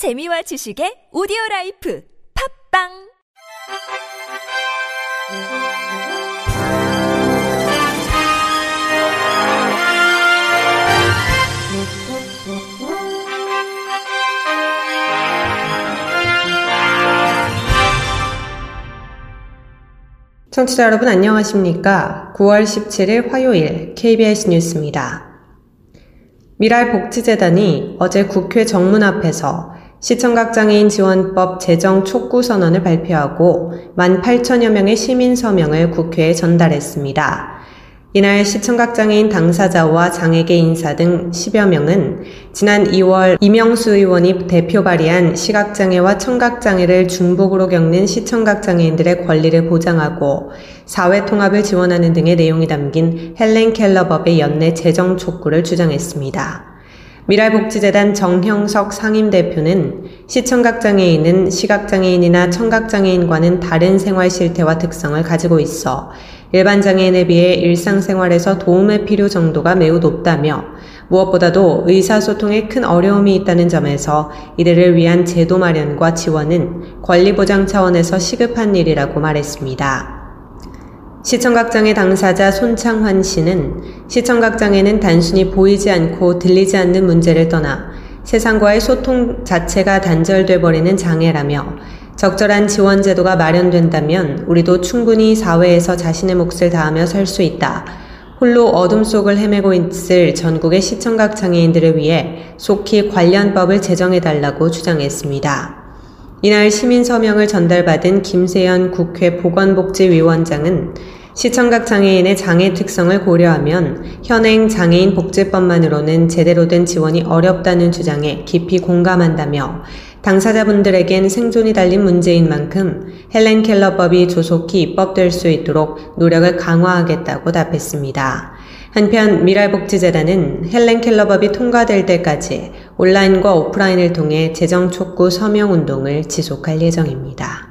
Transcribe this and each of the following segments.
재미와 지식의 오디오 라이프 팝빵 청취자 여러분 안녕하십니까? 9월 17일 화요일 KBS 뉴스입니다. 미랄복지재단이 어제 국회 정문 앞에서 시청각장애인 지원법 제정 촉구 선언을 발표하고 1만 8천여 명의 시민 서명을 국회에 전달했습니다. 이날 시청각장애인 당사자와 장애계 인사 등 10여 명은 지난 2월 이명수 의원이 대표 발의한 시각장애와 청각장애를 중복으로 겪는 시청각장애인들의 권리를 보장하고 사회 통합을 지원하는 등의 내용이 담긴 헬렌 켈러법의 연내 제정 촉구를 주장했습니다. 미랄복지재단 정형석 상임대표는 시청각장애인은 시각장애인이나 청각장애인과는 다른 생활 실태와 특성을 가지고 있어 일반 장애인에 비해 일상생활에서 도움의 필요 정도가 매우 높다며 무엇보다도 의사소통에 큰 어려움이 있다는 점에서 이들을 위한 제도 마련과 지원은 권리보장 차원에서 시급한 일이라고 말했습니다. 시청각장애 당사자 손창환 씨는 시청각장애는 단순히 보이지 않고 들리지 않는 문제를 떠나 세상과의 소통 자체가 단절돼 버리는 장애라며 적절한 지원 제도가 마련된다면 우리도 충분히 사회에서 자신의 몫을 다하며 살 수 있다. 홀로 어둠 속을 헤매고 있을 전국의 시청각 장애인들을 위해 속히 관련법을 제정해달라고 주장했습니다. 이날 시민 서명을 전달받은 김세연 국회 보건복지위원장은 시청각 장애인의 장애 특성을 고려하면 현행 장애인 복지법만으로는 제대로 된 지원이 어렵다는 주장에 깊이 공감한다며 당사자분들에겐 생존이 달린 문제인 만큼 헬렌 켈러법이 조속히 입법될 수 있도록 노력을 강화하겠다고 답했습니다. 한편 미랄복지재단은 헬렌 켈러법이 통과될 때까지 온라인과 오프라인을 통해 재정 촉구 서명 운동을 지속할 예정입니다.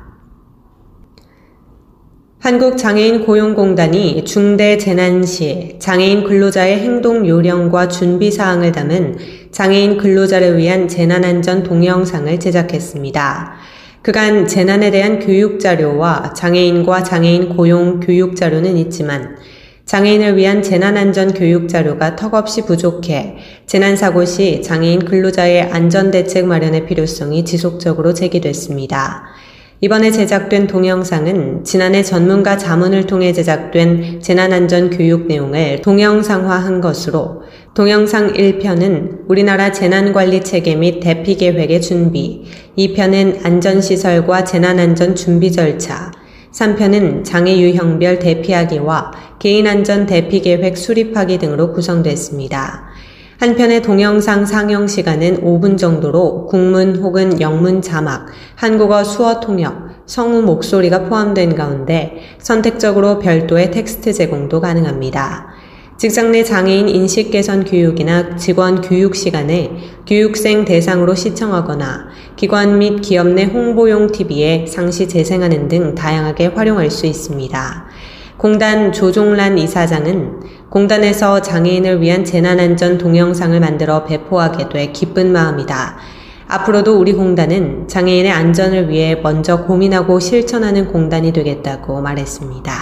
한국장애인 고용공단이 중대 재난 시 장애인 근로자의 행동 요령과 준비 사항을 담은 장애인 근로자를 위한 재난안전 동영상을 제작했습니다. 그간 재난에 대한 교육 자료와 장애인과 장애인 고용 교육 자료는 있지만 장애인을 위한 재난안전 교육 자료가 턱없이 부족해 재난사고 시 장애인 근로자의 안전대책 마련의 필요성이 지속적으로 제기됐습니다. 이번에 제작된 동영상은 지난해 전문가 자문을 통해 제작된 재난안전 교육 내용을 동영상화한 것으로 동영상 1편은 우리나라 재난관리 체계 및 대피 계획의 준비, 2편은 안전시설과 재난안전 준비 절차, 3편은 장애 유형별 대피하기와 개인안전 대피 계획 수립하기 등으로 구성됐습니다. 한편의 동영상 상영 시간은 5분 정도로 국문 혹은 영문 자막, 한국어 수어 통역, 성우 목소리가 포함된 가운데 선택적으로 별도의 텍스트 제공도 가능합니다. 직장 내 장애인 인식 개선 교육이나 직원 교육 시간에 교육생 대상으로 시청하거나 기관 및 기업 내 홍보용 TV에 상시 재생하는 등 다양하게 활용할 수 있습니다. 공단 조종란 이사장은 공단에서 장애인을 위한 재난안전 동영상을 만들어 배포하게 돼 기쁜 마음이다. 앞으로도 우리 공단은 장애인의 안전을 위해 먼저 고민하고 실천하는 공단이 되겠다고 말했습니다.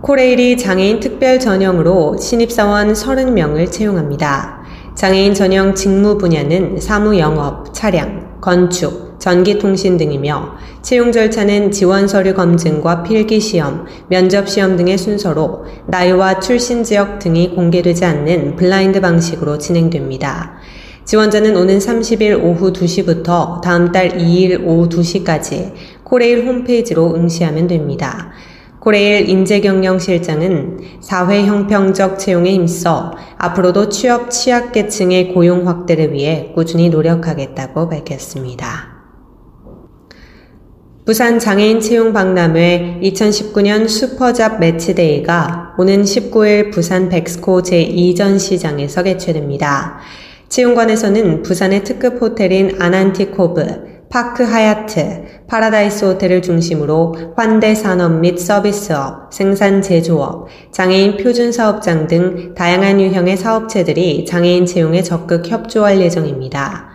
코레일이 장애인 특별 전형으로 신입사원 30명을 채용합니다. 장애인 전형 직무 분야는 사무 영업, 차량, 건축, 전기통신 등이며 채용 절차는 지원 서류 검증과 필기 시험, 면접 시험 등의 순서로 나이와 출신 지역 등이 공개되지 않는 블라인드 방식으로 진행됩니다. 지원자는 오는 30일 오후 2시부터 다음 달 2일 오후 2시까지 코레일 홈페이지로 응시하면 됩니다. 코레일 인재경영실장은 사회 형평적 채용에 힘써 앞으로도 취업 취약계층의 고용 확대를 위해 꾸준히 노력하겠다고 밝혔습니다. 부산 장애인 채용 박람회 2019년 슈퍼잡 매치데이가 오는 19일 부산 백스코 제2전 시장에서 개최됩니다. 채용관에서는 부산의 특급 호텔인 아난티코브, 파크 하얏트, 파라다이스 호텔을 중심으로 환대 산업 및 서비스업, 생산 제조업, 장애인 표준 사업장 등 다양한 유형의 사업체들이 장애인 채용에 적극 협조할 예정입니다.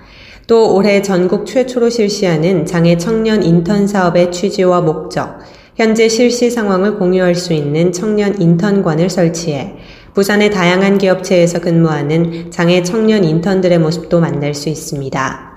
또 올해 전국 최초로 실시하는 장애 청년 인턴 사업의 취지와 목적, 현재 실시 상황을 공유할 수 있는 청년 인턴관을 설치해 부산의 다양한 기업체에서 근무하는 장애 청년 인턴들의 모습도 만날 수 있습니다.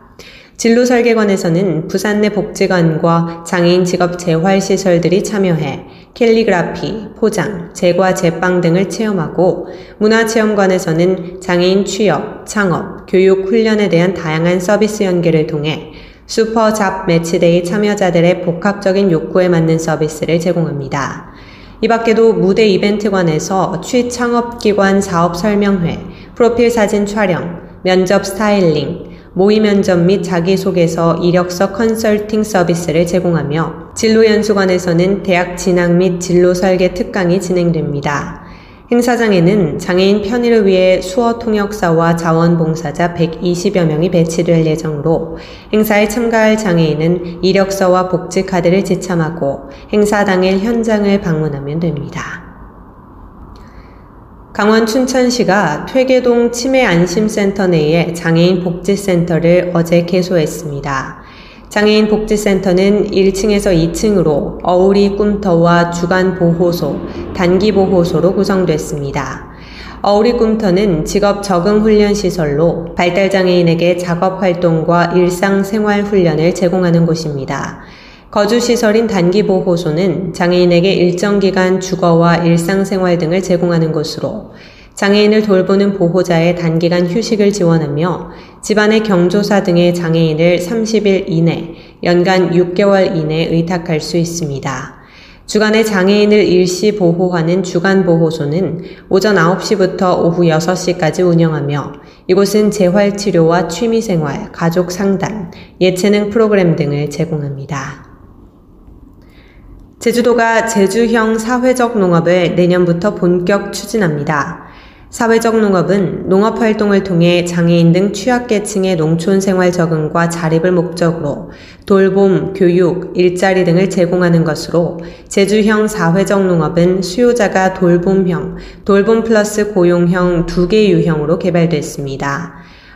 진로 설계관에서는 부산 내 복지관과 장애인 직업 재활 시설들이 참여해 캘리그라피, 포장, 제과, 제빵 등을 체험하고 문화체험관에서는 장애인 취업, 창업, 교육, 훈련에 대한 다양한 서비스 연계를 통해 슈퍼 잡 매치데이 참여자들의 복합적인 욕구에 맞는 서비스를 제공합니다. 이 밖에도 무대 이벤트관에서 취창업기관 사업 설명회, 프로필 사진 촬영, 면접 스타일링, 모의 면접 및 자기소개서 이력서 컨설팅 서비스를 제공하며 진로연수관에서는 대학 진학 및 진로 설계 특강이 진행됩니다. 행사장에는 장애인 편의를 위해 수어 통역사와 자원봉사자 120여 명이 배치될 예정으로 행사에 참가할 장애인은 이력서와 복지카드를 지참하고 행사 당일 현장을 방문하면 됩니다. 강원 춘천시가 퇴계동 치매안심센터 내에 장애인 복지센터를 어제 개소했습니다. 장애인 복지센터는 1층에서 2층으로 어우리 꿈터와 주간보호소, 단기보호소로 구성됐습니다. 어우리 꿈터는 직업 적응 훈련 시설로 발달장애인에게 작업 활동과 일상생활 훈련을 제공하는 곳입니다. 거주시설인 단기보호소는 장애인에게 일정 기간 주거와 일상생활 등을 제공하는 곳으로 장애인을 돌보는 보호자의 단기간 휴식을 지원하며 집안의 경조사 등의 장애인을 30일 이내, 연간 6개월 이내 의탁할 수 있습니다. 주간에 장애인을 일시 보호하는 주간보호소는 오전 9시부터 오후 6시까지 운영하며 이곳은 재활치료와 취미생활, 가족 상담, 예체능 프로그램 등을 제공합니다. 제주도가 제주형 사회적 농업을 내년부터 본격 추진합니다. 사회적 농업은 농업 활동을 통해 장애인 등 취약계층의 농촌 생활 적응과 자립을 목적으로 돌봄, 교육, 일자리 등을 제공하는 것으로 제주형 사회적 농업은 수요자가 돌봄형, 돌봄 플러스 고용형 두 개 유형으로 개발됐습니다.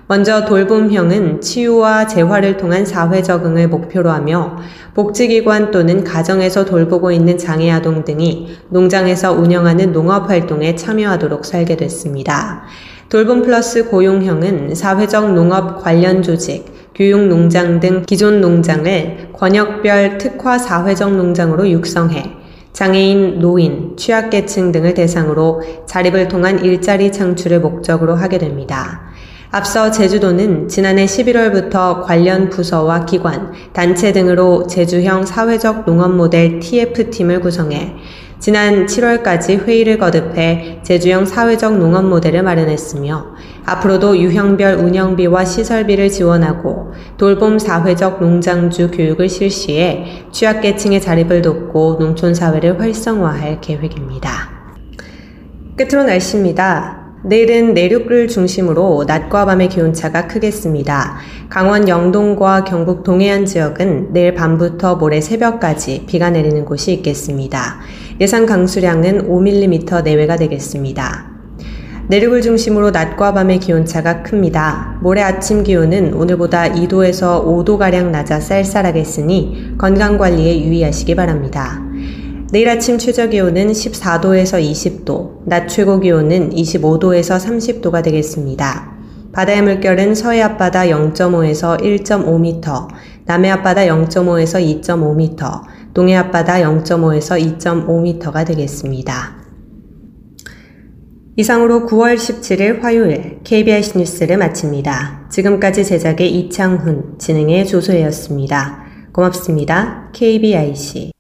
먼저 돌봄형은 치유와 재활을 통한 사회 적응을 목표로 하며 복지기관 또는 가정에서 돌보고 있는 장애 아동 등이 농장에서 운영하는 농업 활동에 참여하도록 설계됐습니다. 돌봄 플러스 고용형은 사회적 농업 관련 조직, 교육 농장 등 기존 농장을 권역별 특화 사회적 농장으로 육성해 장애인, 노인, 취약계층 등을 대상으로 자립을 통한 일자리 창출을 목적으로 하게 됩니다. 앞서 제주도는 지난해 11월부터 관련 부서와 기관, 단체 등으로 제주형 사회적 농업 모델 TF팀을 구성해 지난 7월까지 회의를 거듭해 제주형 사회적 농업 모델을 마련했으며 앞으로도 유형별 운영비와 시설비를 지원하고 돌봄 사회적 농장주 교육을 실시해 취약계층의 자립을 돕고 농촌 사회를 활성화할 계획입니다. 끝으로 날씨입니다. 내일은 내륙을 중심으로 낮과 밤의 기온차가 크겠습니다. 강원 영동과 경북 동해안 지역은 내일 밤부터 모레 새벽까지 비가 내리는 곳이 있겠습니다. 예상 강수량은 5mm 내외가 되겠습니다. 내륙을 중심으로 낮과 밤의 기온차가 큽니다. 모레 아침 기온은 오늘보다 2도에서 5도가량 낮아 쌀쌀하겠으니 건강관리에 유의하시기 바랍니다. 내일 아침 최저 기온은 14도에서 20도, 낮 최고 기온은 25도에서 30도가 되겠습니다. 바다의 물결은 서해 앞바다 0.5에서 1.5m, 남해 앞바다 0.5에서 2.5m, 동해 앞바다 0.5에서 2.5m가 되겠습니다. 이상으로 9월 17일 화요일 KBS 뉴스를 마칩니다. 지금까지 제작의 이창훈, 진행의 조소혜였습니다. 고맙습니다. KBIC